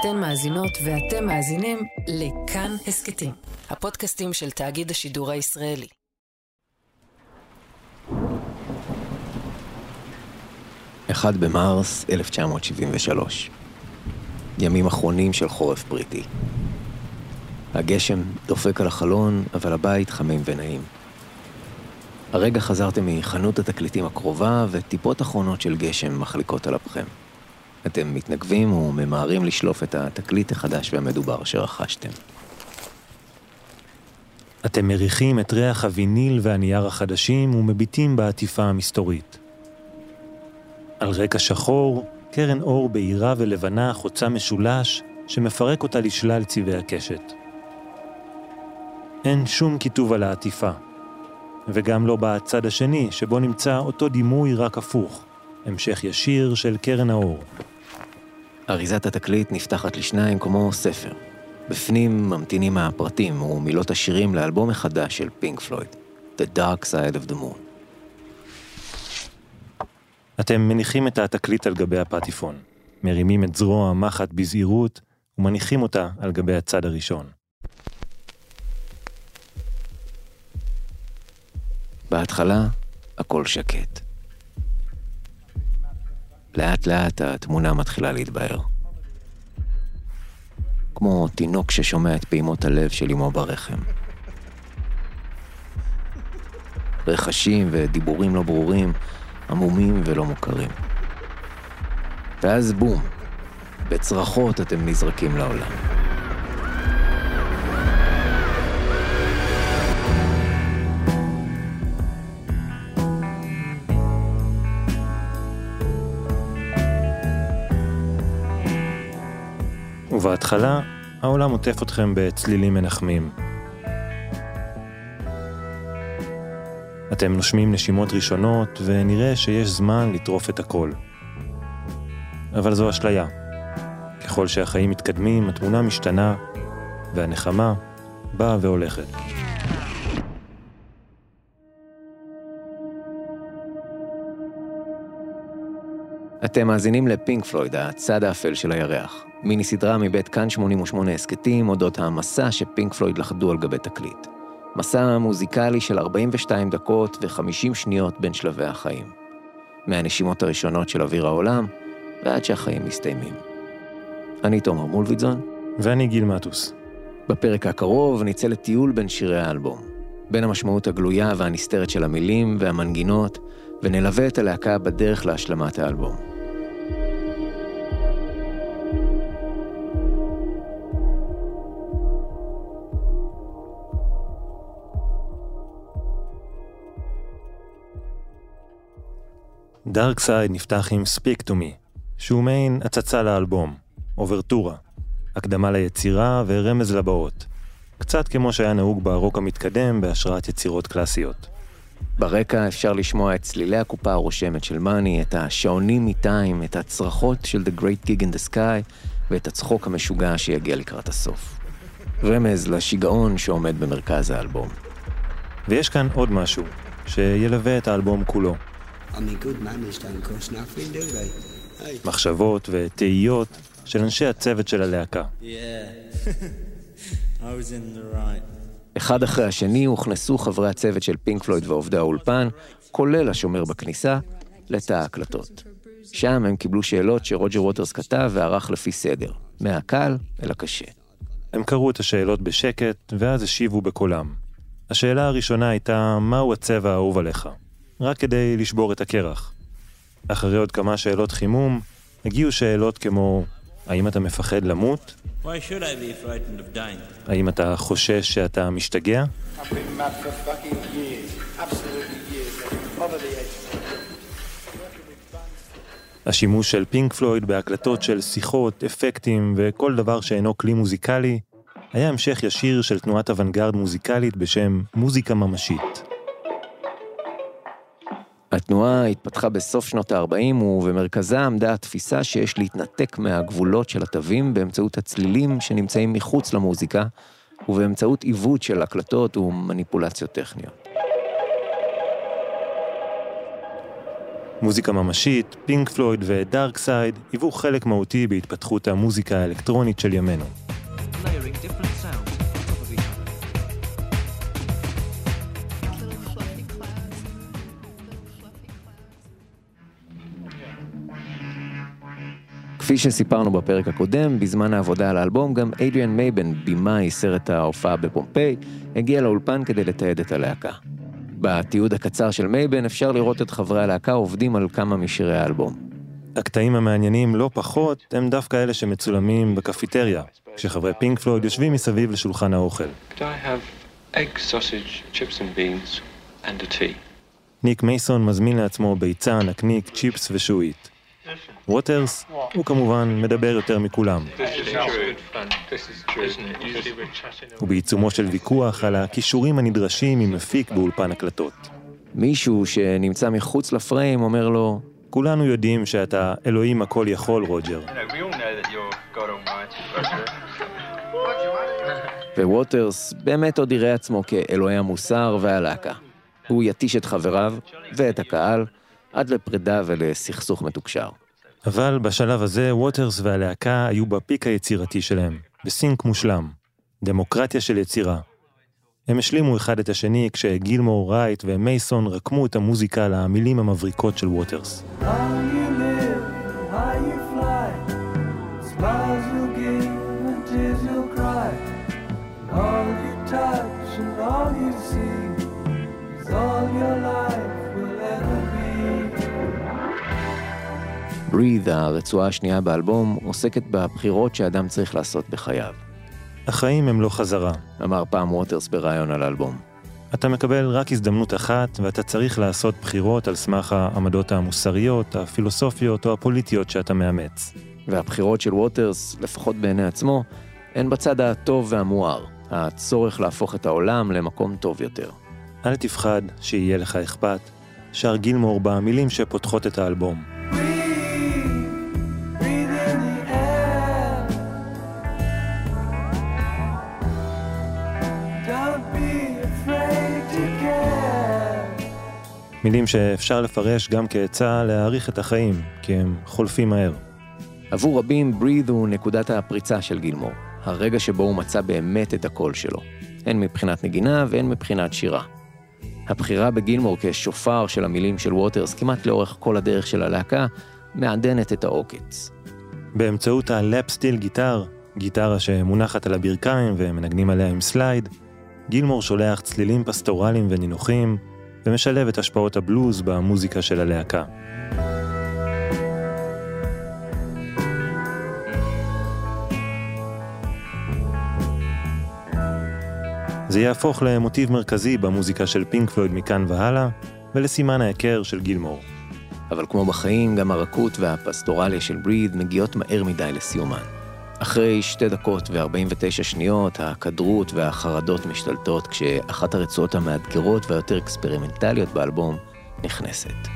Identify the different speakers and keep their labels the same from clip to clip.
Speaker 1: אתן מאזינות ואתם מאזינים לכאן הסכתים, הפודקאסטים של תאגיד השידור הישראלי.
Speaker 2: אחד במרס 1973. ימים אחרונים של חורף בריטי. הגשם דופק על החלון, אבל הבית חמים ונעים. הרגע חזרתם מחנות התקליטים הקרובה, וטיפות אחרונות של גשם מחליקות על אפכם. אתם מתנגבים וממהרים לשלוף את התקליט החדש והמדובר שרכשתם.
Speaker 3: אתם מריחים את ריח הוויניל והנייר החדשים ומביטים בעטיפה המסתורית. על רקע שחור, קרן אור בהירה ולבנה חוצה משולש שמפרק אותה לשלל צבעי הקשת. אין שום כיתוב על העטיפה, וגם לא בצד השני שבו נמצא אותו דימוי רק הפוך, המשך ישיר של קרן האור.
Speaker 2: אריזת התקליט נפתחת לשניים כמו ספר. בפנים ממתינים הפרטים ומילות השירים לאלבום מחדש של פינק פלויד, The Dark Side of the Moon.
Speaker 3: אתם מניחים את התקליט על גבי הפטיפון, מרימים את זרוע המחט בזהירות ומניחים אותה על גבי הצד הראשון.
Speaker 2: בהתחלה הכל שקט. לאט לאט התמונה מתחילה להתבהר. כמו תינוק ששומע את פעימות הלב של אמו ברחם. רכשים ודיבורים לא ברורים, עמומים ולא מוכרים. ואז בום, בצרחות אתם נזרקים לעולם.
Speaker 3: ובהתחלה, העולם עוטף אתכם בצלילים מנחמים. אתם נושמים נשימות ראשונות, ונראה שיש זמן לטרוף את הכל. אבל זו אשליה. ככל שהחיים מתקדמים, התמונה משתנה, והנחמה באה והולכת.
Speaker 2: אתם מאזינים לפינק פלויד, הצד האפל של הירח. מיני סדרה מבית כאן 88 הסכתים אודות המסע שפינק פלויד לחדו על גבי תקליט. מסע מוזיקלי של 42 דקות ו-50 שניות בין שלבי החיים. מהנשימות הראשונות של אוויר העולם ועד שהחיים מסתיימים. אני תומר מולביטזון.
Speaker 3: ואני גיל מטוס.
Speaker 2: בפרק הקרוב נצא לטיול בין שירי האלבום. בין המשמעות הגלויה והנסתרת של המילים והמנגינות, ונלווה את הלהקה בדרך להשלמת האלבום.
Speaker 3: דארק סייד נפתח עם Speak to Me, שהוא מעין הצצה לאלבום, אוברטורה, הקדמה ליצירה ורמז לבאות. קצת כמו שהיה נהוג ברוק המתקדם בהשראת יצירות קלאסיות.
Speaker 2: ברקע אפשר לשמוע את צלילי הקופה הרושמת של מאני, את השעונים מטיים, את הצרחות של The Great Gig in the Sky ואת הצחוק המשוגע שיגיע לקראת הסוף. רמז לשיגעון שעומד במרכז האלבום.
Speaker 3: ויש כאן עוד משהו, שילווה את האלבום כולו. מחשבות ותהיות של אנשי הצוות של הלהקה.
Speaker 2: אחד אחרי השני הוכנסו חברי הצוות של פינק פלויד ועובדי האולפן, כולל השומר בכניסה, לתא ההקלטות. שם הם קיבלו שאלות שרוג'ר ווטרס כתב וערך לפי סדר, מהקל אל הקשה.
Speaker 3: הם קראו את השאלות בשקט, ואז השיבו בקולם. השאלה הראשונה הייתה, מהו הצבע האהוב עליך? רק כדי לשבור את הקרח. אחרי עוד כמה שאלות חימום, הגיעו שאלות כמו, האם אתה מפחד למות? האם אתה חושש שאתה משתגע? השימוש של פינק פלויד בהקלטות של שיחות, אפקטים וכל דבר שאינו כלי מוזיקלי, היה המשך ישיר של תנועת אוונגרד מוזיקלית בשם מוזיקה ממשית.
Speaker 2: התנועה התפתחה בסוף שנות ה-40 ובמרכזה עמדה התפיסה שיש להתנתק מהגבולות של התווים באמצעות הצלילים שנמצאים מחוץ למוזיקה ובאמצעות עיוות של הקלטות ומניפולציות טכניות.
Speaker 3: מוזיקה ממשית, פינק פלויד ודארק סייד היוו חלק מהותי בהתפתחות המוזיקה האלקטרונית של ימינו.
Speaker 2: כפי שסיפרנו בפרק הקודם, בזמן העבודה על האלבום, גם אדריאן מייבן, במאי סרט ההופעה בפומפיי, הגיע לאולפן כדי לתעד את הלהקה. בתיעוד הקצר של מייבן אפשר לראות את חברי הלהקה עובדים על כמה משירי האלבום.
Speaker 3: הקטעים המעניינים לא פחות הם דווקא אלה שמצולמים בקפיטריה, כשחברי פינק פלויד יושבים מסביב לשולחן האוכל. ניק מייסון מזמין לעצמו ביצה, נקניק, צ'יפס ושעועית. ווטרס, הוא כמובן מדבר יותר מכולם. הוא בעיצומו של ויכוח על הכישורים הנדרשים ממפיק באולפן הקלטות.
Speaker 2: מישהו שנמצא מחוץ לפריים אומר לו,
Speaker 3: כולנו יודעים שאתה אלוהים הכל יכול, רוג'ר.
Speaker 2: וווטרס באמת עוד יראה עצמו כאלוהי המוסר והלהקה. הוא יתיש את חבריו ואת הקהל עד לפרידה ולסכסוך מתוקשר.
Speaker 3: אבל בשלב הזה ווטרס והלהקה היו בפיק היצירתי שלהם, בסינק מושלם, דמוקרטיה של יצירה. הם השלימו אחד את השני כשגילמור, רייט ומייסון רקמו את המוזיקה למילים המבריקות של ווטרס.
Speaker 2: all Breathe, הרצועה השנייה באלבום, עוסקת בבחירות שאדם צריך לעשות בחייו.
Speaker 3: החיים הם לא חזרה.
Speaker 2: אמר פעם ווטרס בריאיון על האלבום.
Speaker 3: אתה מקבל רק הזדמנות אחת, ואתה צריך לעשות בחירות על סמך העמדות המוסריות, הפילוסופיות או הפוליטיות שאתה מאמץ.
Speaker 2: והבחירות של ווטרס, לפחות בעיני עצמו, הן בצד הטוב והמואר, הצורך להפוך את העולם למקום טוב יותר.
Speaker 3: אל תפחד שיהיה לך אכפת, שר גילמור במילים שפותחות את האלבום. מילים שאפשר לפרש גם כעצה להאריך את החיים, כי הם חולפים מהר.
Speaker 2: עבור רבים, breathe הוא נקודת הפריצה של גילמור, הרגע שבו הוא מצא באמת את הקול שלו, הן מבחינת נגינה והן מבחינת שירה. הבחירה בגילמור כשופר של המילים של ווטרס כמעט לאורך כל הדרך של הלהקה, מעדנת את העוקץ.
Speaker 3: באמצעות ה lap steel guitar, גיטרה שמונחת על הברכיים ומנגנים עליה עם slide, גילמור שולח צלילים פסטורליים ונינוחים, ומשלב את השפעות הבלוז במוזיקה של הלהקה. זה יהפוך למוטיב מרכזי במוזיקה של פינק פלויד מכאן והלאה, ולסימן ההיכר של גילמור.
Speaker 2: אבל כמו בחיים, גם הרכות והפסטורליה של בריד מגיעות מהר מדי לסיומן. אחרי שתי דקות ו-49 שניות, הכדרות והחרדות משתלטות כשאחת הרצועות המאתגרות והיותר אקספרימנטליות באלבום נכנסת.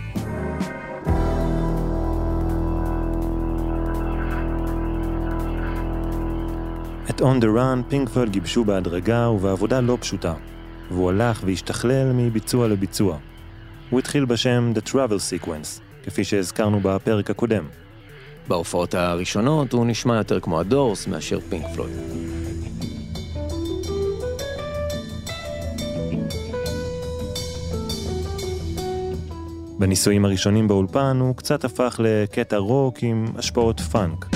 Speaker 3: את On The Run פינק פלויד גיבשו בהדרגה ובעבודה לא פשוטה, והוא הלך והשתכלל מביצוע לביצוע. הוא התחיל בשם The Travel Sequence, כפי שהזכרנו בפרק הקודם.
Speaker 2: בהופעות הראשונות הוא נשמע יותר כמו הדורס מאשר פינק פלויד.
Speaker 3: בניסויים הראשונים באולפן הוא קצת הפך לקטע רוק עם השפעות פאנק.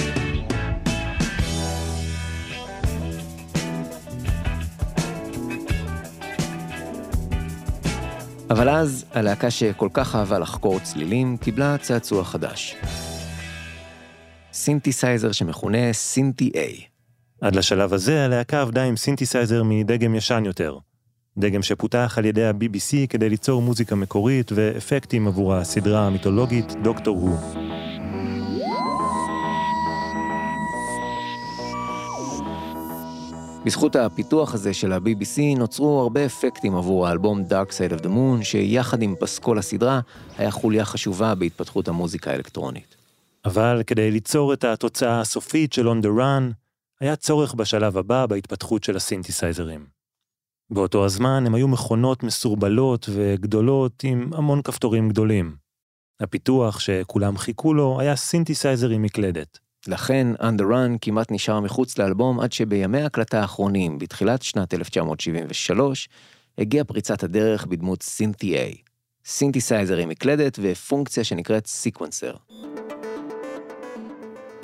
Speaker 2: אבל אז, הלהקה שכל כך אהבה לחקור צלילים, קיבלה צעצוע חדש. סינתסייזר שמכונה Synthi A.
Speaker 3: עד לשלב הזה הלהקה עבדה עם סינתסייזר מדגם ישן יותר. דגם שפותח על ידי ה-BBC כדי ליצור מוזיקה מקורית ואפקטים עבור הסדרה המיתולוגית דוקטור הו.
Speaker 2: בזכות הפיתוח הזה של ה-BBC נוצרו הרבה אפקטים עבור האלבום Dark Side of the Moon, שיחד עם פסקול הסדרה היה חוליה חשובה בהתפתחות המוזיקה האלקטרונית.
Speaker 3: אבל כדי ליצור את התוצאה הסופית של On The Run, היה צורך בשלב הבא בהתפתחות של הסינתסייזרים. באותו הזמן הם היו מכונות מסורבלות וגדולות עם המון כפתורים גדולים. הפיתוח שכולם חיכו לו היה סינתסייזר עם מקלדת.
Speaker 2: לכן On The Run כמעט נשאר מחוץ לאלבום עד שבימי ההקלטה האחרונים, בתחילת שנת 1973, הגיעה פריצת הדרך בדמות Synthi A, סינתסייזר עם מקלדת ופונקציה שנקראת sequencer.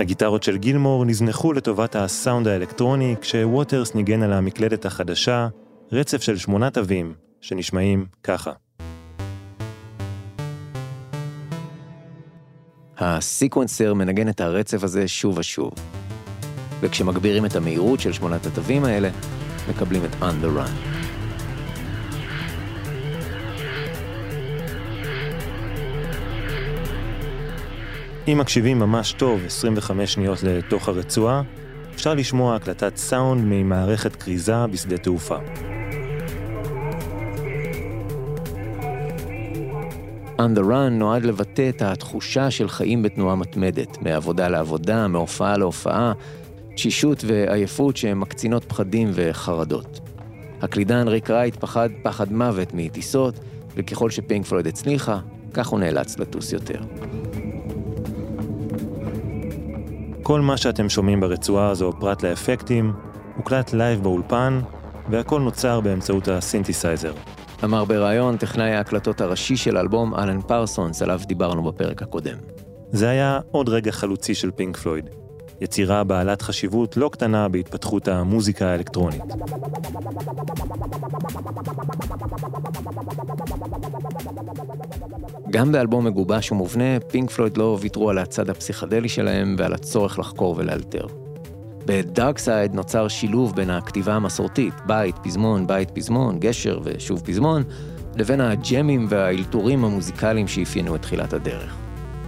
Speaker 3: הגיטרות של גילמור נזנחו לטובת הסאונד האלקטרוני כשווטרס ניגן על המקלדת החדשה רצף של שמונה תווים שנשמעים ככה.
Speaker 2: הסיקוונסר מנגן את הרצף הזה שוב ושוב. וכשמגבירים את המהירות של שמונת התווים האלה, מקבלים את On the Run.
Speaker 3: אם מקשיבים ממש טוב 25 שניות לתוך הרצועה, אפשר לשמוע הקלטת סאונד ממערכת כריזה בשדה תעופה.
Speaker 2: On the Run נועד לבטא את התחושה של חיים בתנועה מתמדת, מעבודה לעבודה, מהופעה להופעה, תשישות ועייפות שמקצינות פחדים וחרדות. הקלידן ריק רייט פחד פחד מוות מטיסות, וככל שפינק פלויד הצליחה, כך הוא נאלץ לטוס יותר.
Speaker 3: כל מה שאתם שומעים ברצועה הזו, פרט לאפקטים, הוקלט לייב באולפן, והכל נוצר באמצעות הסינתסייזר.
Speaker 2: אמר בריאיון טכנאי ההקלטות הראשי של האלבום אלן פרסונס, עליו דיברנו בפרק הקודם.
Speaker 3: זה היה עוד רגע חלוצי של פינק פלויד. יצירה בעלת חשיבות לא קטנה בהתפתחות המוזיקה האלקטרונית.
Speaker 2: גם באלבום מגובש ומובנה, פינק פלויד לא ויתרו על הצד הפסיכדלי שלהם ועל הצורך לחקור ולאלתר. ב Dark Side נוצר שילוב בין הכתיבה המסורתית, בית, פזמון, בית, פזמון, גשר ושוב פזמון, לבין הג'מים והאלתורים המוזיקליים שאפיינו את תחילת הדרך.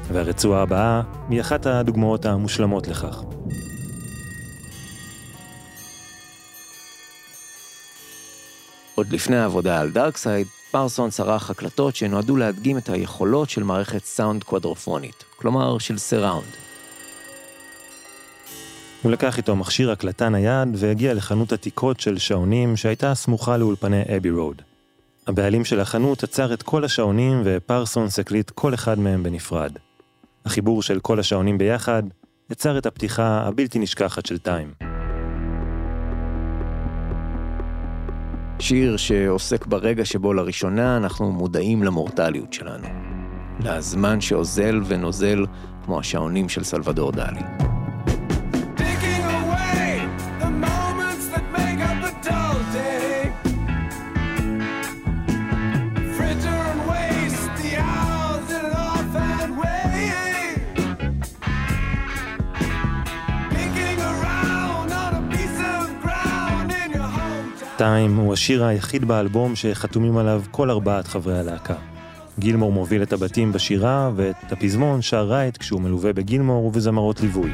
Speaker 3: והרצועה הבאה היא אחת הדוגמאות המושלמות לכך.
Speaker 2: עוד לפני העבודה על Dark Side, פרסונס ערך הקלטות שנועדו להדגים את היכולות של מערכת סאונד קוואדרופונית, כלומר של surround.
Speaker 3: הוא לקח איתו מכשיר הקלטה נייד והגיע לחנות עתיקות של שעונים שהייתה סמוכה לאולפני אבי רוד. הבעלים של החנות עצר את כל השעונים ופרסונס הקליט כל אחד מהם בנפרד. החיבור של כל השעונים ביחד יצר את הפתיחה הבלתי נשכחת של טיים.
Speaker 2: שיר שעוסק ברגע שבו לראשונה אנחנו מודעים למורטליות שלנו. לזמן שאוזל ונוזל כמו השעונים של סלבדור דלי.
Speaker 3: טיים הוא השיר היחיד באלבום שחתומים עליו כל ארבעת חברי הלהקה. גילמור מוביל את הבתים בשירה, ואת הפזמון שר רייט כשהוא מלווה בגילמור ובזמרות ליווי.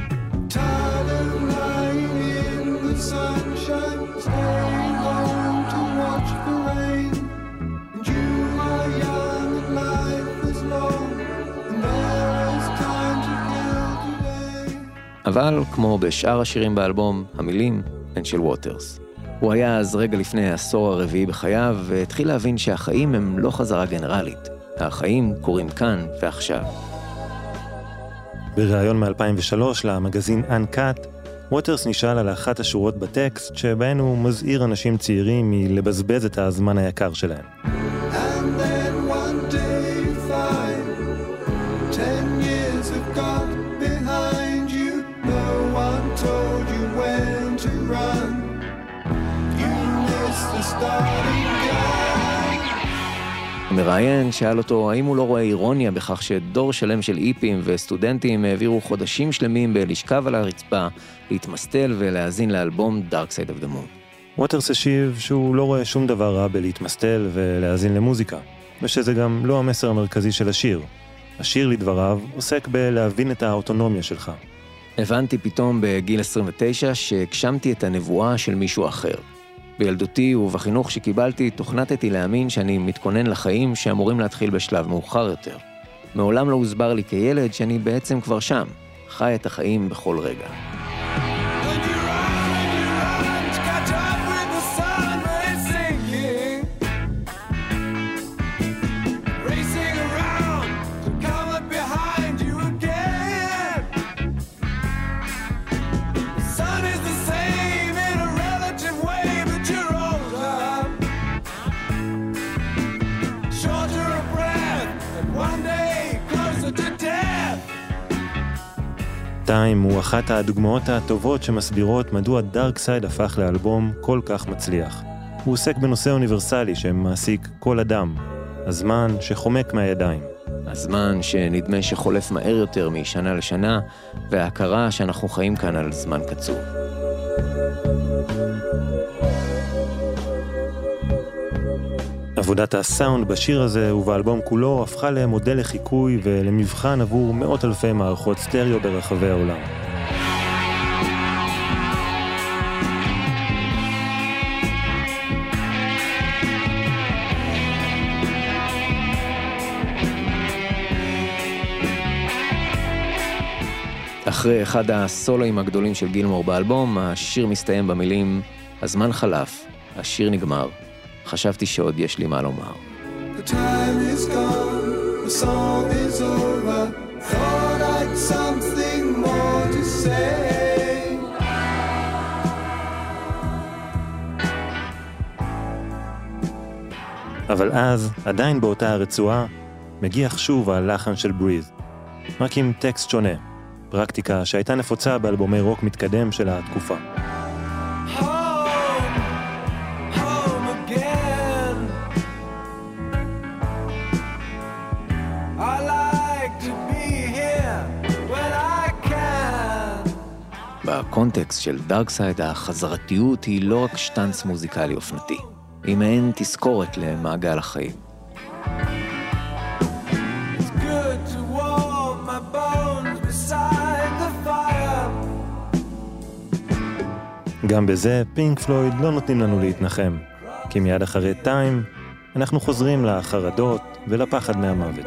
Speaker 2: אבל כמו בשאר השירים באלבום, המילים הן של ווטרס. הוא היה אז רגע לפני העשור הרביעי בחייו, והתחיל להבין שהחיים הם לא חזרה גנרלית. החיים קורים כאן ועכשיו.
Speaker 3: בריאיון מ-2003 למגזין Uncut, ווטרס נשאל על אחת השורות בטקסט שבהן הוא מזהיר אנשים צעירים מלבזבז את הזמן היקר שלהם.
Speaker 2: המראיין שאל אותו האם הוא לא רואה אירוניה בכך שדור שלם של איפים וסטודנטים העבירו חודשים שלמים בלשכב על הרצפה, להתמסטל ולהאזין לאלבום Dark Side of the Moon.
Speaker 3: ווטרס השיב שהוא לא רואה שום דבר רע בלהתמסטל ולהאזין למוזיקה, ושזה גם לא המסר המרכזי של השיר. השיר לדבריו עוסק בלהבין את האוטונומיה שלך.
Speaker 2: הבנתי פתאום בגיל 29 שהגשמתי את הנבואה של מישהו אחר. בילדותי ובחינוך שקיבלתי, תוכנתתי להאמין שאני מתכונן לחיים שאמורים להתחיל בשלב מאוחר יותר. מעולם לא הוסבר לי כילד שאני בעצם כבר שם, חי את החיים בכל רגע.
Speaker 3: טיים הוא אחת הדוגמאות הטובות שמסבירות מדוע דארק סייד הפך לאלבום כל כך מצליח. הוא עוסק בנושא אוניברסלי שמעסיק כל אדם, הזמן שחומק מהידיים.
Speaker 2: הזמן שנדמה שחולף מהר יותר משנה לשנה, וההכרה שאנחנו חיים כאן על זמן קצוב.
Speaker 3: עבודת הסאונד בשיר הזה ובאלבום כולו הפכה למודל לחיקוי ולמבחן עבור מאות אלפי מערכות סטריאו ברחבי העולם.
Speaker 2: אחרי אחד הסולואים הגדולים של גילמור באלבום, השיר מסתיים במילים הזמן חלף, השיר נגמר, חשבתי שעוד יש לי מה לומר.
Speaker 3: אבל אז, עדיין באותה הרצועה, מגיח שוב הלחן של בריז, רק עם טקסט שונה. פרקטיקה שהייתה נפוצה באלבומי רוק מתקדם של התקופה.
Speaker 2: בקונטקסט של דארקסייד החזרתיות היא לא רק שטאנץ מוזיקלי אופנתי, היא מעין תזכורת למעגל החיים.
Speaker 3: גם בזה פינק פלויד לא נותנים לנו להתנחם, כי מיד אחרי טיים אנחנו חוזרים לחרדות ולפחד מהמוות.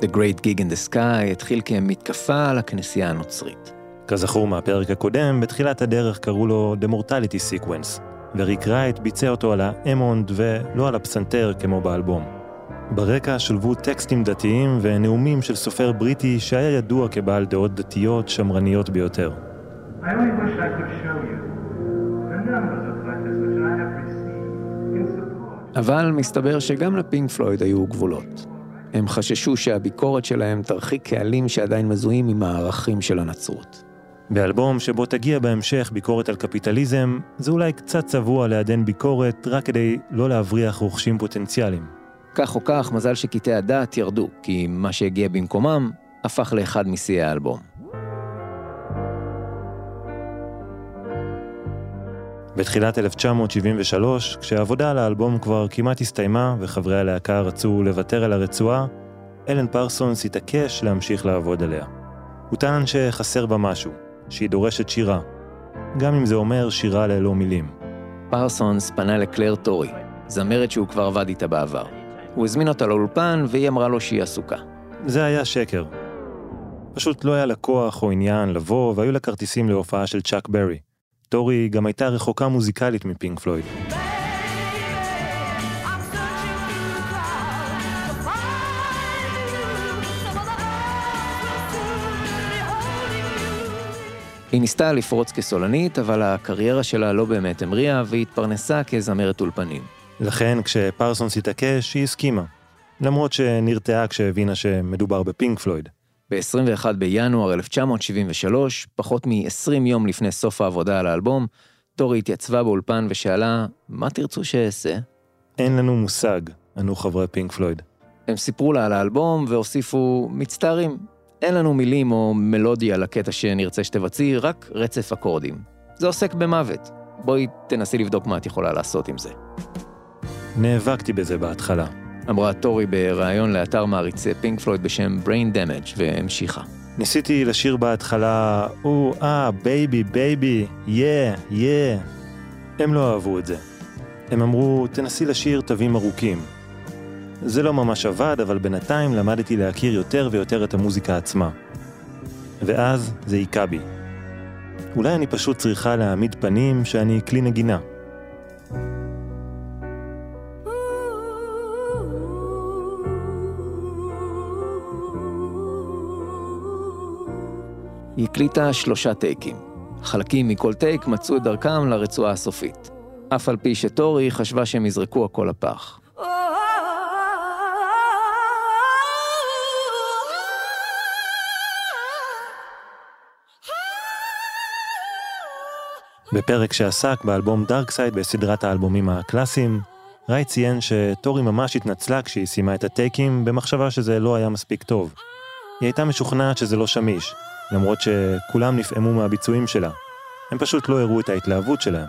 Speaker 2: The Great Gig in the Sky התחיל כמתקפה על הכנסייה הנוצרית.
Speaker 3: כזכור מהפרק הקודם, בתחילת הדרך קראו לו The Mortality Sequence, וריק רייט ביצע אותו על האמונד ולא על הפסנתר כמו באלבום. ברקע שולבו טקסטים דתיים ונאומים של סופר בריטי שהיה ידוע כבעל דעות דתיות שמרניות ביותר.
Speaker 2: אבל מסתבר שגם לפינק פלויד היו גבולות. הם חששו שהביקורת שלהם תרחיק קהלים שעדיין מזוהים עם הערכים של הנצרות.
Speaker 3: באלבום שבו תגיע בהמשך ביקורת על קפיטליזם, זה אולי קצת צבוע לעדן ביקורת רק כדי לא להבריח רוכשים פוטנציאליים.
Speaker 2: כך או כך, מזל שקטעי הדת ירדו, כי מה שהגיע במקומם הפך לאחד משיאי האלבום.
Speaker 3: בתחילת 1973, כשהעבודה על האלבום כבר כמעט הסתיימה וחברי הלהקה רצו לוותר על הרצועה, אלן פרסונס התעקש להמשיך לעבוד עליה. הוא טען שחסר בה משהו, שהיא דורשת שירה, גם אם זה אומר שירה ללא מילים.
Speaker 2: פרסונס פנה לקלר טורי, זמרת שהוא כבר עבד איתה בעבר. הוא הזמין אותה לאולפן והיא אמרה לו שהיא עסוקה.
Speaker 3: זה היה שקר. פשוט לא היה לה כוח או עניין לבוא, והיו לה כרטיסים להופעה של צ'אק ברי. טורי גם הייתה רחוקה מוזיקלית מפינק פלויד.
Speaker 2: היא ניסתה לפרוץ כסולנית, אבל הקריירה שלה לא באמת המריאה, והיא התפרנסה כזמרת אולפנים.
Speaker 3: לכן, כשפרסונס התעקש, היא הסכימה. למרות שנרתעה כשהבינה שמדובר בפינק פלויד.
Speaker 2: ב-21 בינואר 1973, פחות מ-20 יום לפני סוף העבודה על האלבום, טורי התייצבה באולפן ושאלה, מה תרצו שאעשה?
Speaker 3: אין לנו מושג, ענו חברי פינק פלויד.
Speaker 2: הם סיפרו לה על האלבום והוסיפו, מצטערים, אין לנו מילים או מלודיה לקטע שנרצה שתבצעי, רק רצף אקורדים. זה עוסק במוות. בואי תנסי לבדוק מה את יכולה לעשות עם זה.
Speaker 3: נאבקתי בזה בהתחלה.
Speaker 2: אמרה טורי בריאיון לאתר מעריצי פינק פלויד בשם Brain Damage, והמשיכה.
Speaker 3: ניסיתי לשיר בהתחלה, Ooh, ah, baby, baby, yeah, yeah. הם לא אהבו את זה. הם אמרו, תנסי לשיר תווים ארוכים. זה לא ממש עבד, אבל בינתיים למדתי להכיר יותר ויותר את המוזיקה עצמה. ואז זה היכה בי. אולי אני פשוט צריכה להעמיד פנים שאני כלי נגינה.
Speaker 2: היא הקליטה שלושה טייקים. חלקים מכל טייק מצאו את דרכם לרצועה הסופית. אף על פי שטורי חשבה שהם יזרקו הכל לפח.
Speaker 3: בפרק שעסק באלבום דארקסייד בסדרת האלבומים הקלאסיים, ראי ציין שטורי ממש התנצלה כשהיא סיימה את הטייקים במחשבה שזה לא היה מספיק טוב. היא הייתה משוכנעת שזה לא שמיש, למרות שכולם נפעמו מהביצועים שלה. הם פשוט לא הראו את ההתלהבות שלהם.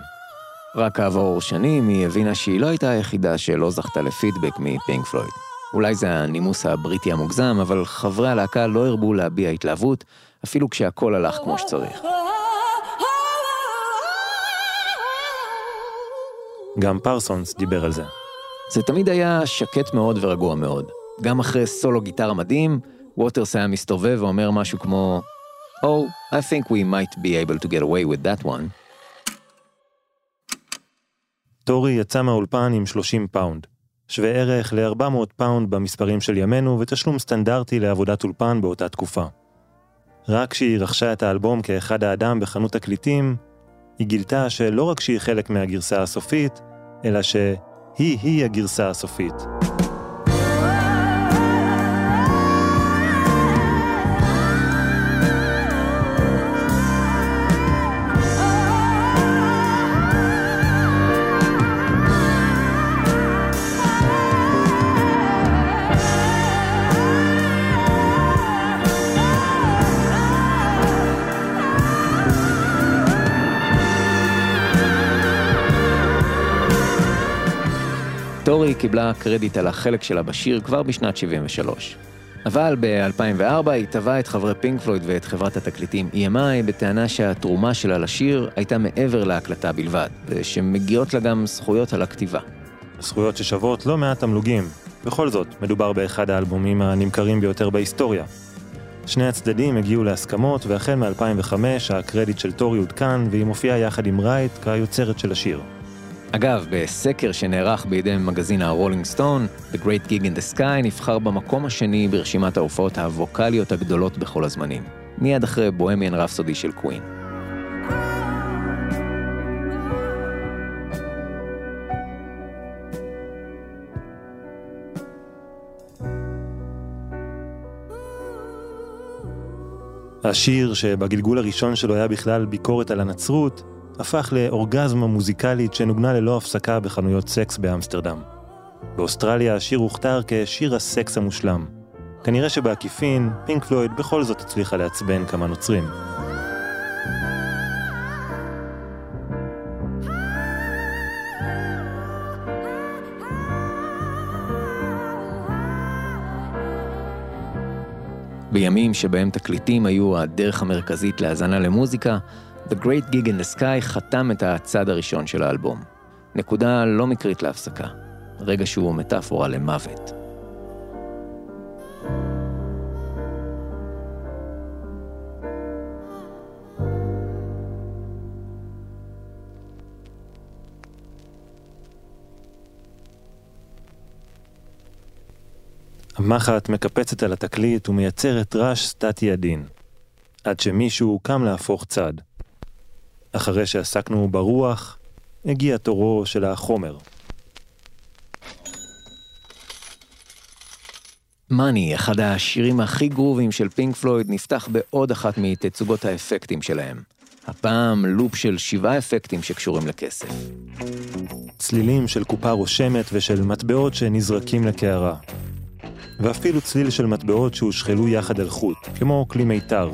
Speaker 2: רק כעבור שנים היא הבינה שהיא לא הייתה היחידה שלא זכתה לפידבק מפינק פלויד. אולי זה הנימוס הבריטי המוגזם, אבל חברי הלהקה לא הרבו להביע התלהבות, אפילו כשהכל הלך כמו שצריך.
Speaker 3: גם פרסונס דיבר על זה.
Speaker 2: זה תמיד היה שקט מאוד ורגוע מאוד. גם אחרי סולו גיטרה מדהים, ווטרס היה מסתובב ואומר משהו כמו, Oh, I think we might be able to get away with that one.
Speaker 3: טורי יצאה מהאולפן עם 30 פאונד, שווה ערך ל-400 פאונד במספרים של ימינו ותשלום סטנדרטי לעבודת אולפן באותה תקופה. רק כשהיא רכשה את האלבום כאחד האדם בחנות תקליטים, היא גילתה שלא רק שהיא חלק מהגרסה הסופית, אלא שהיא-היא הגרסה הסופית.
Speaker 2: טורי קיבלה קרדיט על החלק שלה בשיר כבר בשנת 73. אבל ב-2004 היא תבעה את חברי פינק פלויד ואת חברת התקליטים EMI בטענה שהתרומה שלה לשיר הייתה מעבר להקלטה בלבד, ושמגיעות לה גם זכויות על הכתיבה.
Speaker 3: זכויות ששוות לא מעט תמלוגים. בכל זאת, מדובר באחד האלבומים הנמכרים ביותר בהיסטוריה. שני הצדדים הגיעו להסכמות, והחל מ-2005 הקרדיט של טורי עודכן, והיא מופיעה יחד עם רייט כיוצרת של השיר.
Speaker 2: אגב, בסקר שנערך בידי מגזין הרולינג סטון, The Great Gig in the Sky נבחר במקום השני ברשימת ההופעות הווקאליות הגדולות בכל הזמנים. מיד אחרי Bohemian Rhapsody של קווין.
Speaker 3: השיר, שבגלגול הראשון שלו היה בכלל ביקורת על הנצרות, הפך לאורגזמה מוזיקלית שנוגנה ללא הפסקה בחנויות סקס באמסטרדם. באוסטרליה השיר הוכתר כשיר הסקס המושלם. כנראה שבעקיפין, פינק פלויד בכל זאת הצליחה לעצבן כמה נוצרים.
Speaker 2: בימים שבהם תקליטים היו הדרך המרכזית להאזנה למוזיקה, The Great Gig in the Sky חתם את הצד הראשון של האלבום. נקודה לא מקרית להפסקה, רגע שהוא מטאפורה למוות.
Speaker 3: המחט מקפצת על התקליט ומייצרת רעש סטטי עדין, עד שמישהו קם להפוך צד. אחרי שעסקנו ברוח, הגיע תורו של החומר.
Speaker 2: מאני, אחד השירים הכי גרובים של פינק פלויד, נפתח בעוד אחת מתצוגות האפקטים שלהם. הפעם לופ של שבעה אפקטים שקשורים לכסף.
Speaker 3: צלילים של קופה רושמת ושל מטבעות שנזרקים לקערה. ואפילו צליל של מטבעות שהושחלו יחד על חוט, כמו כלי מיתר.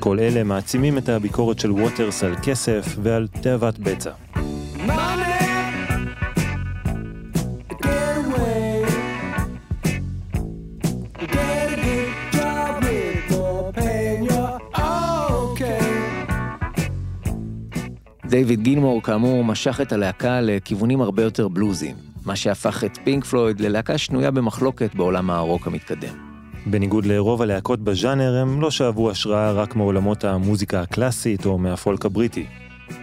Speaker 3: כל אלה מעצימים את הביקורת של ווטרס על כסף ועל תאוות בצע.
Speaker 2: דיוויד גילמור כאמור משך את הלהקה לכיוונים הרבה יותר בלוזיים, מה שהפך את פינק פלויד ללהקה שנויה במחלוקת בעולם הרוק המתקדם.
Speaker 3: בניגוד לרוב הלהקות בז'אנר, הם לא שאבו השראה רק מעולמות המוזיקה הקלאסית או מהפולק הבריטי,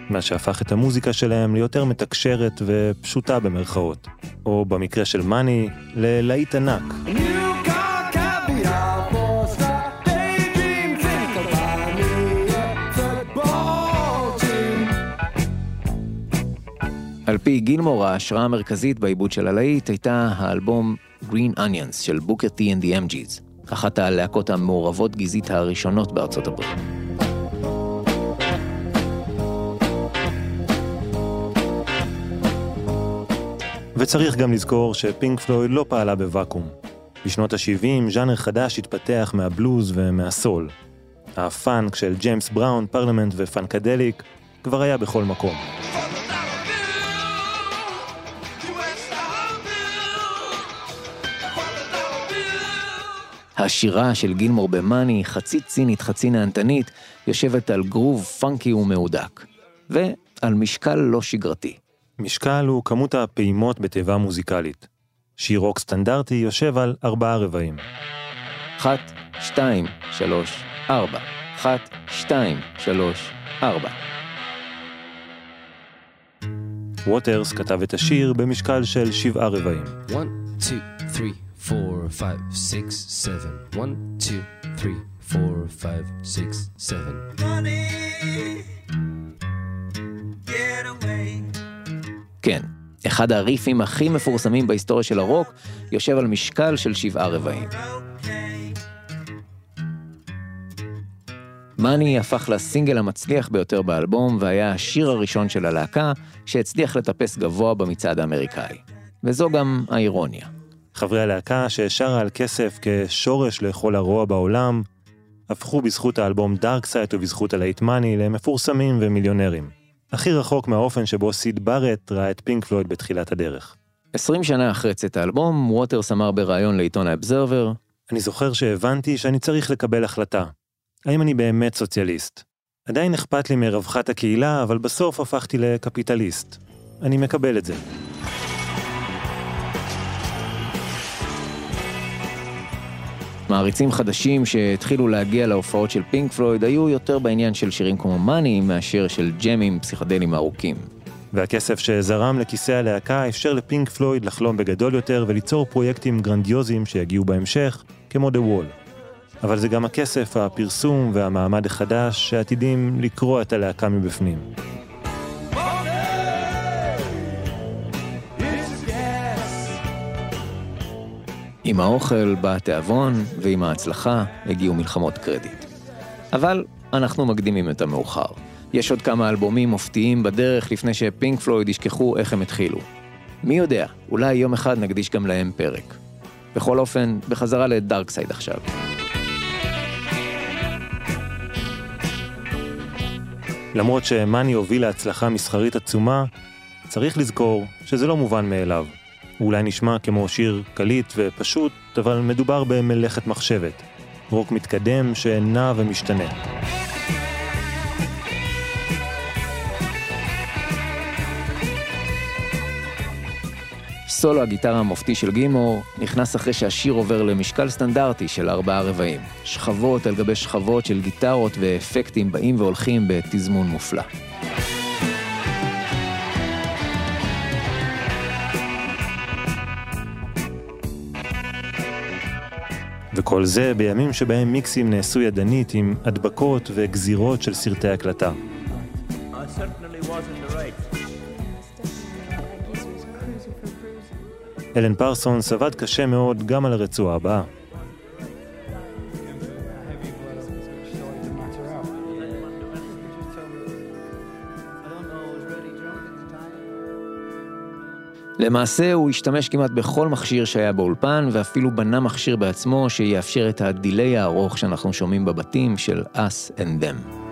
Speaker 3: מה שהפך את המוזיקה שלהם ליותר מתקשרת ופשוטה במרכאות, או במקרה של מאני, ללהיט ענק.
Speaker 2: על פי גילמור, ההשראה המרכזית בעיבוד של הלהיט הייתה האלבום Green Onions של בוקר T&D MG's. אחת הלהקות המעורבות גזעית הראשונות בארצות הברית.
Speaker 3: וצריך גם לזכור שפינק פלויד לא פעלה בוואקום. בשנות ה-70 ז'אנר חדש התפתח מהבלוז ומהסול. הפאנק של ג'יימס בראון, פרלמנט ופאנקדליק כבר היה בכל מקום.
Speaker 2: השירה של גילמור במאני, חצי צינית, חצי נהנתנית, יושבת על גרוב פאנקי ומהודק. ועל משקל לא שגרתי.
Speaker 3: משקל הוא כמות הפעימות בתיבה מוזיקלית. שיר רוק סטנדרטי יושב על ארבעה רבעים.
Speaker 2: אחת, שתיים, שלוש, ארבע. אחת, שתיים, שלוש, ארבע.
Speaker 3: ווטרס כתב את השיר במשקל של שבעה רבעים.
Speaker 4: 1, 2, 3, 4, 5, 6, 7. 1, 2, 3, 4, 5, 6, 7.
Speaker 2: כן, אחד הריפים הכי מפורסמים בהיסטוריה של הרוק יושב על משקל של שבעה רבעים. מאני הפך לסינגל המצליח ביותר באלבום והיה השיר הראשון של הלהקה שהצליח לטפס גבוה במצעד האמריקאי. וזו גם האירוניה.
Speaker 3: חברי הלהקה ששרה על כסף כשורש לכל הרוע בעולם, הפכו בזכות האלבום Dark Side ובזכות הלהיט Money למפורסמים ומיליונרים. הכי רחוק מהאופן שבו סיד בארט ראה את פינק פלויד בתחילת הדרך.
Speaker 2: 20 שנה אחרי צאת האלבום, ווטרס אמר בריאיון לעיתון האבזרבר,
Speaker 3: אני זוכר שהבנתי שאני צריך לקבל החלטה. האם אני באמת סוציאליסט? עדיין אכפת לי מרווחת הקהילה, אבל בסוף הפכתי לקפיטליסט. אני מקבל את זה.
Speaker 2: מעריצים חדשים שהתחילו להגיע להופעות של פינק פלויד היו יותר בעניין של שירים כמו מאני מאשר של ג'מים פסיכדלים ארוכים.
Speaker 3: והכסף שזרם לכיסא הלהקה אפשר לפינק פלויד לחלום בגדול יותר וליצור פרויקטים גרנדיוזיים שיגיעו בהמשך, כמו The Wall. אבל זה גם הכסף, הפרסום והמעמד החדש שעתידים לקרוע את הלהקה מבפנים.
Speaker 2: עם האוכל בא התיאבון, ועם ההצלחה הגיעו מלחמות קרדיט. אבל אנחנו מקדימים את המאוחר. יש עוד כמה אלבומים מופתיים בדרך לפני שפינק פלויד ישכחו איך הם התחילו. מי יודע, אולי יום אחד נקדיש גם להם פרק. בכל אופן, בחזרה לדארקסייד עכשיו.
Speaker 3: למרות שמאני הוביל להצלחה מסחרית עצומה, צריך לזכור שזה לא מובן מאליו. הוא אולי נשמע כמו שיר קליט ופשוט, אבל מדובר במלאכת מחשבת. רוק מתקדם שנע ומשתנה.
Speaker 2: סולו הגיטרה המופתי של גימור נכנס אחרי שהשיר עובר למשקל סטנדרטי של ארבעה רבעים. שכבות על גבי שכבות של גיטרות ואפקטים באים והולכים בתזמון מופלא.
Speaker 3: וכל זה בימים שבהם מיקסים נעשו ידנית עם הדבקות וגזירות של סרטי הקלטה. אלן פרסונס עבד קשה מאוד גם על הרצועה הבאה.
Speaker 2: למעשה הוא השתמש כמעט בכל מכשיר שהיה באולפן, ואפילו בנה מכשיר בעצמו שיאפשר את הדיליי הארוך שאנחנו שומעים בבתים של us and them.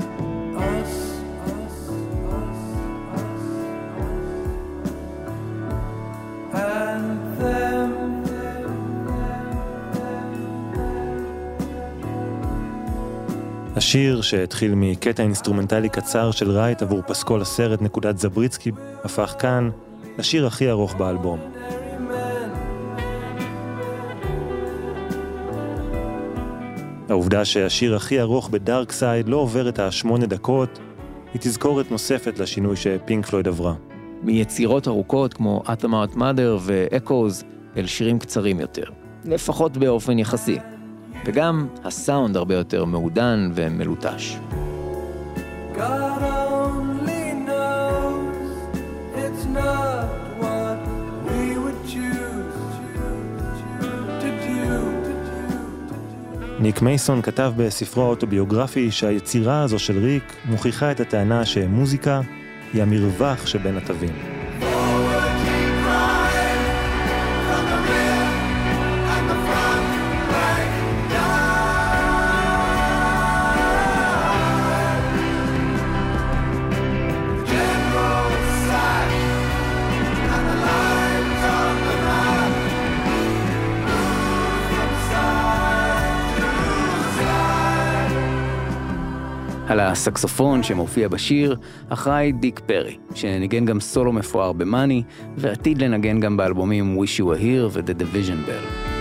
Speaker 3: השיר, שהתחיל מקטע אינסטרומנטלי קצר של רייט עבור פסקול הסרט נקודת זבריסקי, הפך כאן לשיר הכי ארוך באלבום. העובדה שהשיר הכי ארוך ב Dark Side לא עובר את השמונה דקות, היא תזכורת נוספת לשינוי שפינק פלויד עברה.
Speaker 2: מיצירות ארוכות כמו Atom Heart Mother ו Echoes אל שירים קצרים יותר, לפחות באופן יחסי. וגם הסאונד הרבה יותר מעודן ומלוטש.
Speaker 3: ניק מייסון כתב בספרו האוטוביוגרפי שהיצירה הזו של ריק מוכיחה את הטענה שמוזיקה היא המרווח שבין התווים.
Speaker 2: הסקסופון שמופיע בשיר אחראי דיק פרי, שניגן גם סולו מפואר במאני, ועתיד לנגן גם באלבומים Wish You Were Here ו-The Division Bell.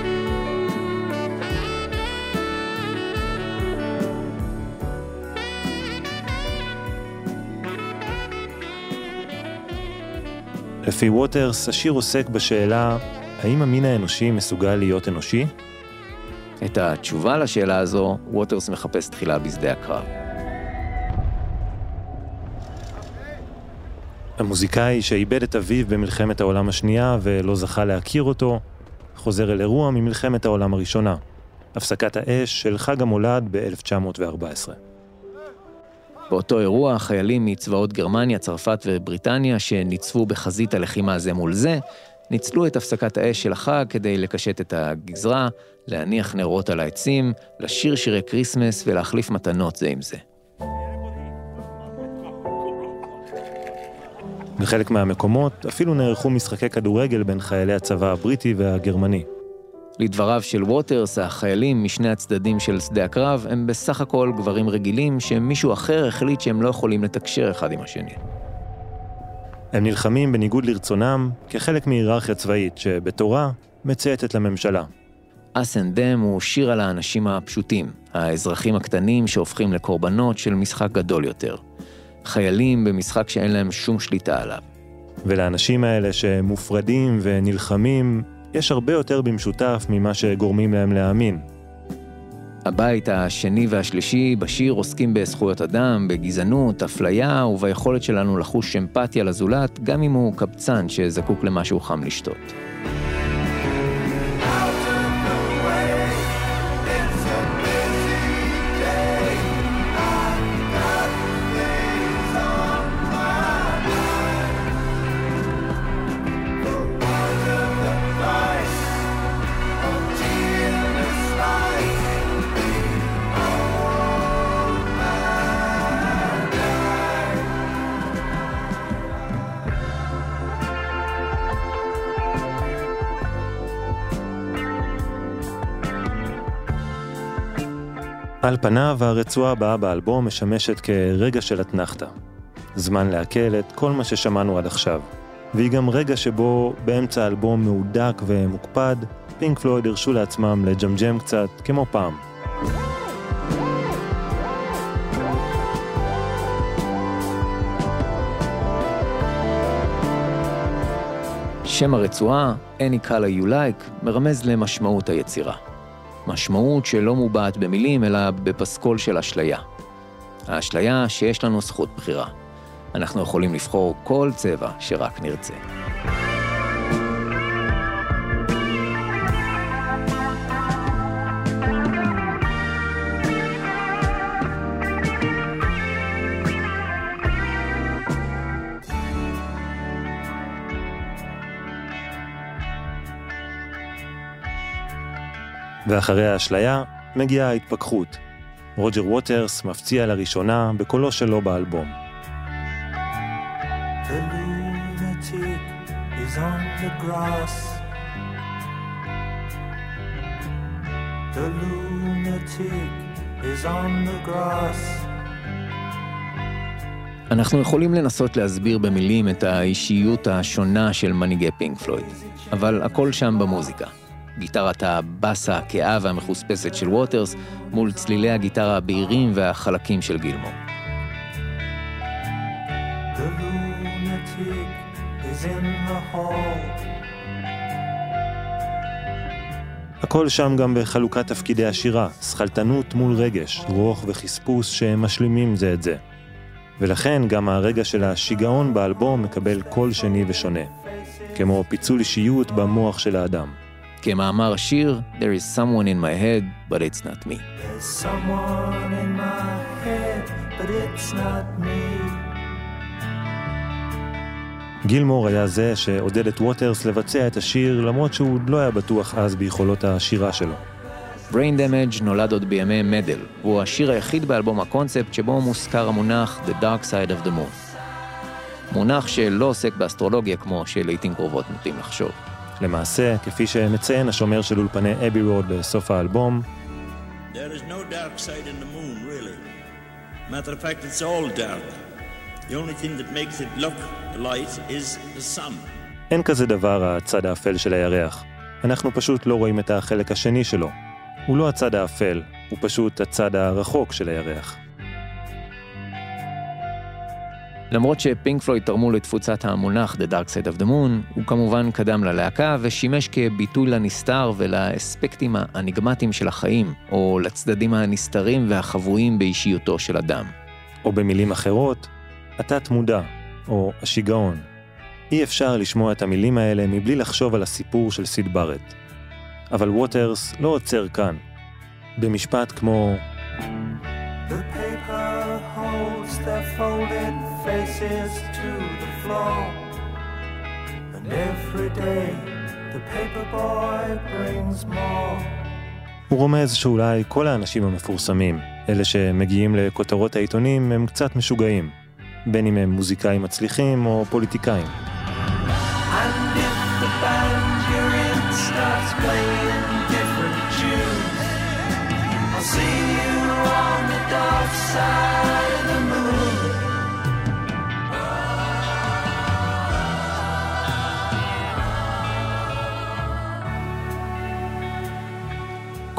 Speaker 3: לפי ווטרס, השיר עוסק בשאלה האם המין האנושי מסוגל להיות אנושי?
Speaker 2: את התשובה לשאלה הזו, ווטרס מחפש תחילה בשדה הקרב.
Speaker 3: המוזיקאי שאיבד את אביו במלחמת העולם השנייה ולא זכה להכיר אותו, חוזר אל אירוע ממלחמת העולם הראשונה, הפסקת האש של חג המולד ב-1914.
Speaker 2: באותו אירוע, חיילים מצבאות גרמניה, צרפת ובריטניה, שניצבו בחזית הלחימה זה מול זה, ניצלו את הפסקת האש של החג כדי לקשט את הגזרה, להניח נרות על העצים, לשיר שירי כריסמס ולהחליף מתנות זה עם זה.
Speaker 3: בחלק מהמקומות אפילו נערכו משחקי כדורגל בין חיילי הצבא הבריטי והגרמני.
Speaker 2: לדבריו של ווטרס, החיילים משני הצדדים של שדה הקרב הם בסך הכל גברים רגילים שמישהו אחר החליט שהם לא יכולים לתקשר אחד עם השני.
Speaker 3: הם נלחמים בניגוד לרצונם כחלק מהיררכיה צבאית שבתורה מצייתת לממשלה.
Speaker 2: Us and Them הוא שיר על האנשים הפשוטים, האזרחים הקטנים שהופכים לקורבנות של משחק גדול יותר. חיילים במשחק שאין להם שום שליטה עליו.
Speaker 3: ולאנשים האלה שמופרדים ונלחמים, יש הרבה יותר במשותף ממה שגורמים להם להאמין.
Speaker 2: הבית השני והשלישי בשיר עוסקים בזכויות אדם, בגזענות, אפליה וביכולת שלנו לחוש אמפתיה לזולת, גם אם הוא קבצן שזקוק למשהו חם לשתות.
Speaker 3: על פניו, הרצועה הבאה באלבום משמשת כרגע של אתנחתא. זמן לעכל את כל מה ששמענו עד עכשיו. והיא גם רגע שבו, באמצע האלבום מהודק ומוקפד, פינק פלויד הרשו לעצמם לג'מג'ם קצת, כמו פעם.
Speaker 2: שם הרצועה, Any Color You Like, מרמז למשמעות היצירה. משמעות שלא מובעת במילים, אלא בפסקול של אשליה. האשליה שיש לנו זכות בחירה. אנחנו יכולים לבחור כל צבע שרק נרצה.
Speaker 3: ואחרי האשליה מגיעה ההתפכחות. רוג'ר ווטרס מפציע לראשונה בקולו שלו באלבום.
Speaker 2: אנחנו יכולים לנסות להסביר במילים את האישיות השונה של מנהיגי פינק פלויד, אבל הכל שם במוזיקה. גיטרת הבאסה הכאה והמחוספסת של ווטרס, מול צלילי הגיטרה הבהירים והחלקים של גילמור.
Speaker 3: הכל שם גם בחלוקת תפקידי השירה, שכלתנות מול רגש, רוח וחספוס שמשלימים זה את זה. ולכן גם הרגע של השיגעון באלבום מקבל קול שני ושונה, כמו פיצול אישיות במוח של האדם.
Speaker 2: כמאמר השיר, There is someone in my head, but it's not me.
Speaker 5: There's someone in my head, but it's not me.
Speaker 3: גילמור היה זה שעודד את ווטרס לבצע את השיר למרות שהוא לא היה בטוח אז ביכולות השירה שלו.
Speaker 2: Brain Damage נולד עוד בימי מדל, והוא השיר היחיד באלבום הקונספט שבו מוזכר המונח The Dark Side of the Moon. מונח שלא עוסק באסטרולוגיה כמו שלעיתים קרובות נוטים לחשוב.
Speaker 3: למעשה, כפי שמציין השומר של אולפני אבי רוד בסוף האלבום,
Speaker 6: There is no dark side in the moon, really. Matter of fact, it's all dark. The only thing that makes it look light is the sun.
Speaker 3: אין כזה דבר הצד האפל של הירח. אנחנו פשוט לא רואים את החלק השני שלו. הוא לא הצד האפל, הוא פשוט הצד הרחוק של הירח.
Speaker 2: למרות שפינק פלויד תרמו לתפוצת המונח The Dark Side of the Moon, הוא כמובן קדם ללהקה ושימש כביטוי לנסתר ולאספקטים האניגמטיים של החיים, או לצדדים הנסתרים והחבויים באישיותו של אדם.
Speaker 3: או במילים אחרות, התת-מודע, או השיגעון. אי אפשר לשמוע את המילים האלה מבלי לחשוב על הסיפור של סיד בארט. אבל ווטרס לא עוצר כאן. במשפט כמו
Speaker 5: The paper folded faces to the floor. And every day the paper boy brings more.
Speaker 3: הוא רומז שאולי כל האנשים המפורסמים, אלה שמגיעים לכותרות העיתונים, הם קצת משוגעים. בין אם הם מוזיקאים מצליחים או פוליטיקאים.
Speaker 5: Playing different tunes, I'll see you on the dark side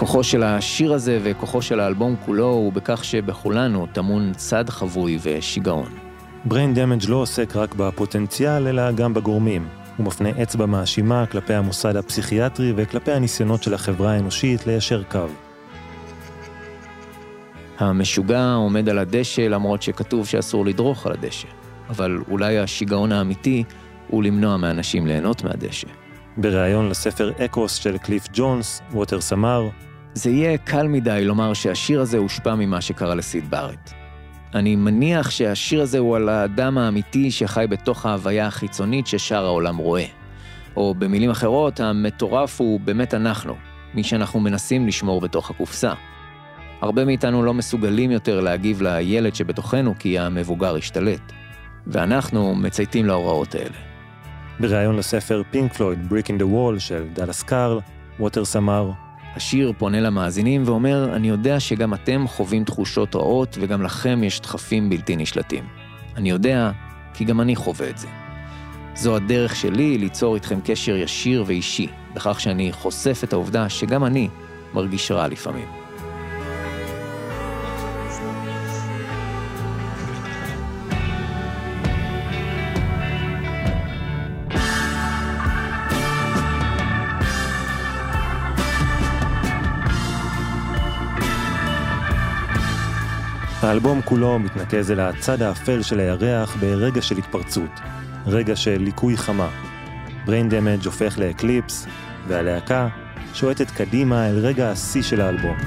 Speaker 2: כוחו של השיר הזה וכוחו של האלבום כולו הוא בכך שבכולנו טמון צד חבוי ושיגעון.
Speaker 3: Brain Damage לא עוסק רק בפוטנציאל, אלא גם בגורמים. הוא מפנה אצבע מאשימה כלפי המוסד הפסיכיאטרי וכלפי הניסיונות של החברה האנושית ליישר קו.
Speaker 2: המשוגע עומד על הדשא למרות שכתוב שאסור לדרוך על הדשא, אבל אולי השיגעון האמיתי הוא למנוע מאנשים ליהנות מהדשא.
Speaker 3: בריאיון לספר אקוס של קליף ג'ונס, ווטרס אמר,
Speaker 2: זה יהיה קל מדי לומר שהשיר הזה הושפע ממה שקרה לסיד בארט. אני מניח שהשיר הזה הוא על האדם האמיתי שחי בתוך ההוויה החיצונית ששאר העולם רואה. או במילים אחרות, המטורף הוא באמת אנחנו, מי שאנחנו מנסים לשמור בתוך הקופסה. הרבה מאיתנו לא מסוגלים יותר להגיב לילד שבתוכנו כי המבוגר השתלט. ואנחנו מצייתים להוראות האלה.
Speaker 3: בריאיון לספר פינק פלויד, Brick in the Wall של דאלאס קארל, ווטרס אמר,
Speaker 2: השיר פונה למאזינים ואומר, אני יודע שגם אתם חווים תחושות רעות וגם לכם יש דחפים בלתי נשלטים. אני יודע, כי גם אני חווה את זה. זו הדרך שלי ליצור איתכם קשר ישיר ואישי, בכך שאני חושף את העובדה שגם אני מרגיש רע לפעמים.
Speaker 3: האלבום כולו מתנקז אל הצד האפל של הירח ברגע של התפרצות, רגע של ליקוי חמה. Brain Damage הופך לאקליפס, והלהקה שועטת קדימה אל רגע השיא של האלבום.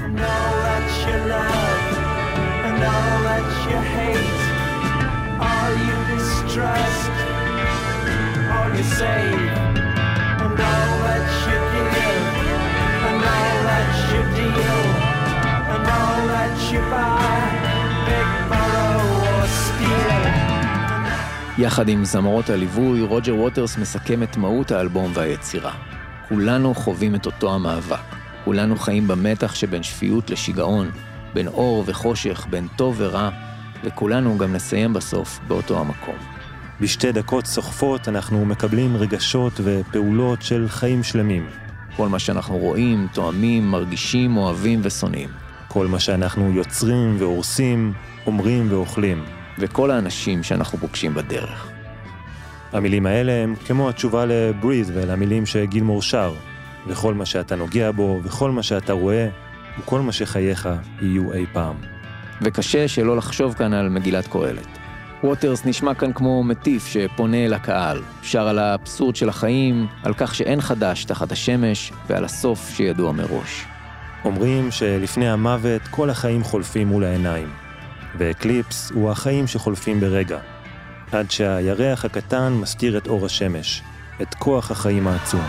Speaker 5: And all that you buy,
Speaker 2: יחד עם זמרות הליווי, רוג'ר ווטרס מסכם את מהות האלבום והיצירה. כולנו חווים את אותו המאבק. כולנו חיים במתח שבין שפיות לשיגעון, בין אור וחושך, בין טוב ורע, וכולנו גם נסיים בסוף באותו המקום.
Speaker 3: בשתי דקות סוחפות אנחנו מקבלים רגשות ופעולות של חיים שלמים.
Speaker 2: כל מה שאנחנו רואים, תואמים, מרגישים, אוהבים ושונאים.
Speaker 3: כל מה שאנחנו יוצרים והורסים, אומרים ואוכלים.
Speaker 2: וכל האנשים שאנחנו פוגשים בדרך.
Speaker 3: המילים האלה הם כמו התשובה לבריז ולמילים שגילמור שר. וכל מה שאתה נוגע בו, וכל מה שאתה רואה, וכל מה שחייך יהיו אי פעם.
Speaker 2: וקשה שלא לחשוב כאן על מגילת קהלת. ווטרס נשמע כאן כמו מטיף שפונה אל הקהל, שר על האבסורד של החיים, על כך שאין חדש תחת השמש, ועל הסוף שידוע מראש.
Speaker 3: אומרים שלפני המוות כל החיים חולפים מול העיניים, ואקליפס הוא החיים שחולפים ברגע, עד שהירח הקטן מסתיר את אור השמש, את כוח החיים העצום.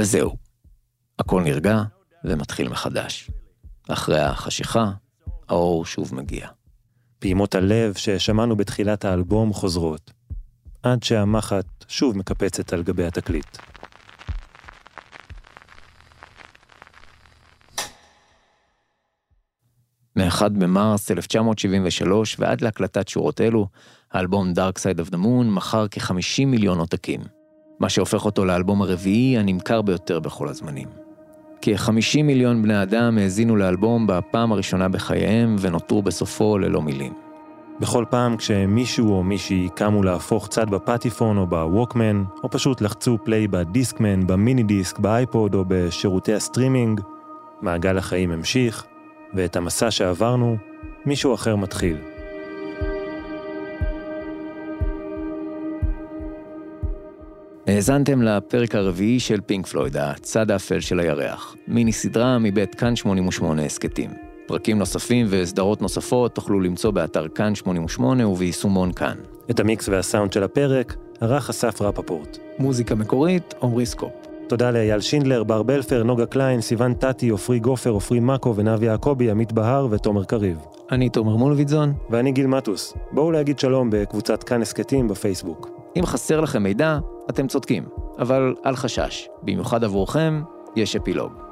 Speaker 2: וזהו. הכל נרגע ומתחיל מחדש. אחרי החשיכה, האור שוב מגיע.
Speaker 3: פעימות הלב ששמענו בתחילת האלבום חוזרות, עד שהמחט שוב מקפצת על גבי התקליט.
Speaker 2: מ-1 במרס 1973 ועד להקלטת שורות אלו, האלבום Dark Side of the Moon מכר כ-50 מיליון עותקים, מה שהופך אותו לאלבום הרביעי הנמכר ביותר בכל הזמנים. כ-50 מיליון בני אדם האזינו לאלבום בפעם הראשונה בחייהם ונותרו בסופו ללא מילים.
Speaker 3: בכל פעם כשמישהו או מישהי קמו להפוך צד בפטיפון או בווקמן, או פשוט לחצו play בדיסקמן, במיני דיסק, באייפוד או בשירותי הסטרימינג, מעגל החיים המשיך, ואת המסע שעברנו, מישהו אחר מתחיל.
Speaker 2: האזנתם לפרק הרביעי של פינק פלויד, הצד האפל של הירח, מיני סדרה מבית כאן 88 הסכתים. פרקים נוספים וסדרות נוספות תוכלו למצוא באתר כאן 88 וביישומון כאן.
Speaker 3: את המיקס והסאונד של הפרק ערך אסף רפפורט.
Speaker 2: מוזיקה מקורית, עמרי סקופ.
Speaker 3: תודה לאייל שינדלר, בר בלפר, נוגה קליין, סיון טטי, עופרי גופר, עופרי מאקו ונבו יעקבי, עמית בהר ותומר קריב.
Speaker 2: אני תומר מולביטזון.
Speaker 3: ואני גיל מטוס. בואו להגיד שלום בקבוצת כאן הסכתים בפייסבוק.
Speaker 2: אם חסר לכם מידע, אתם צודקים, אבל אל חשש, במיוחד עבורכם, יש אפילוג.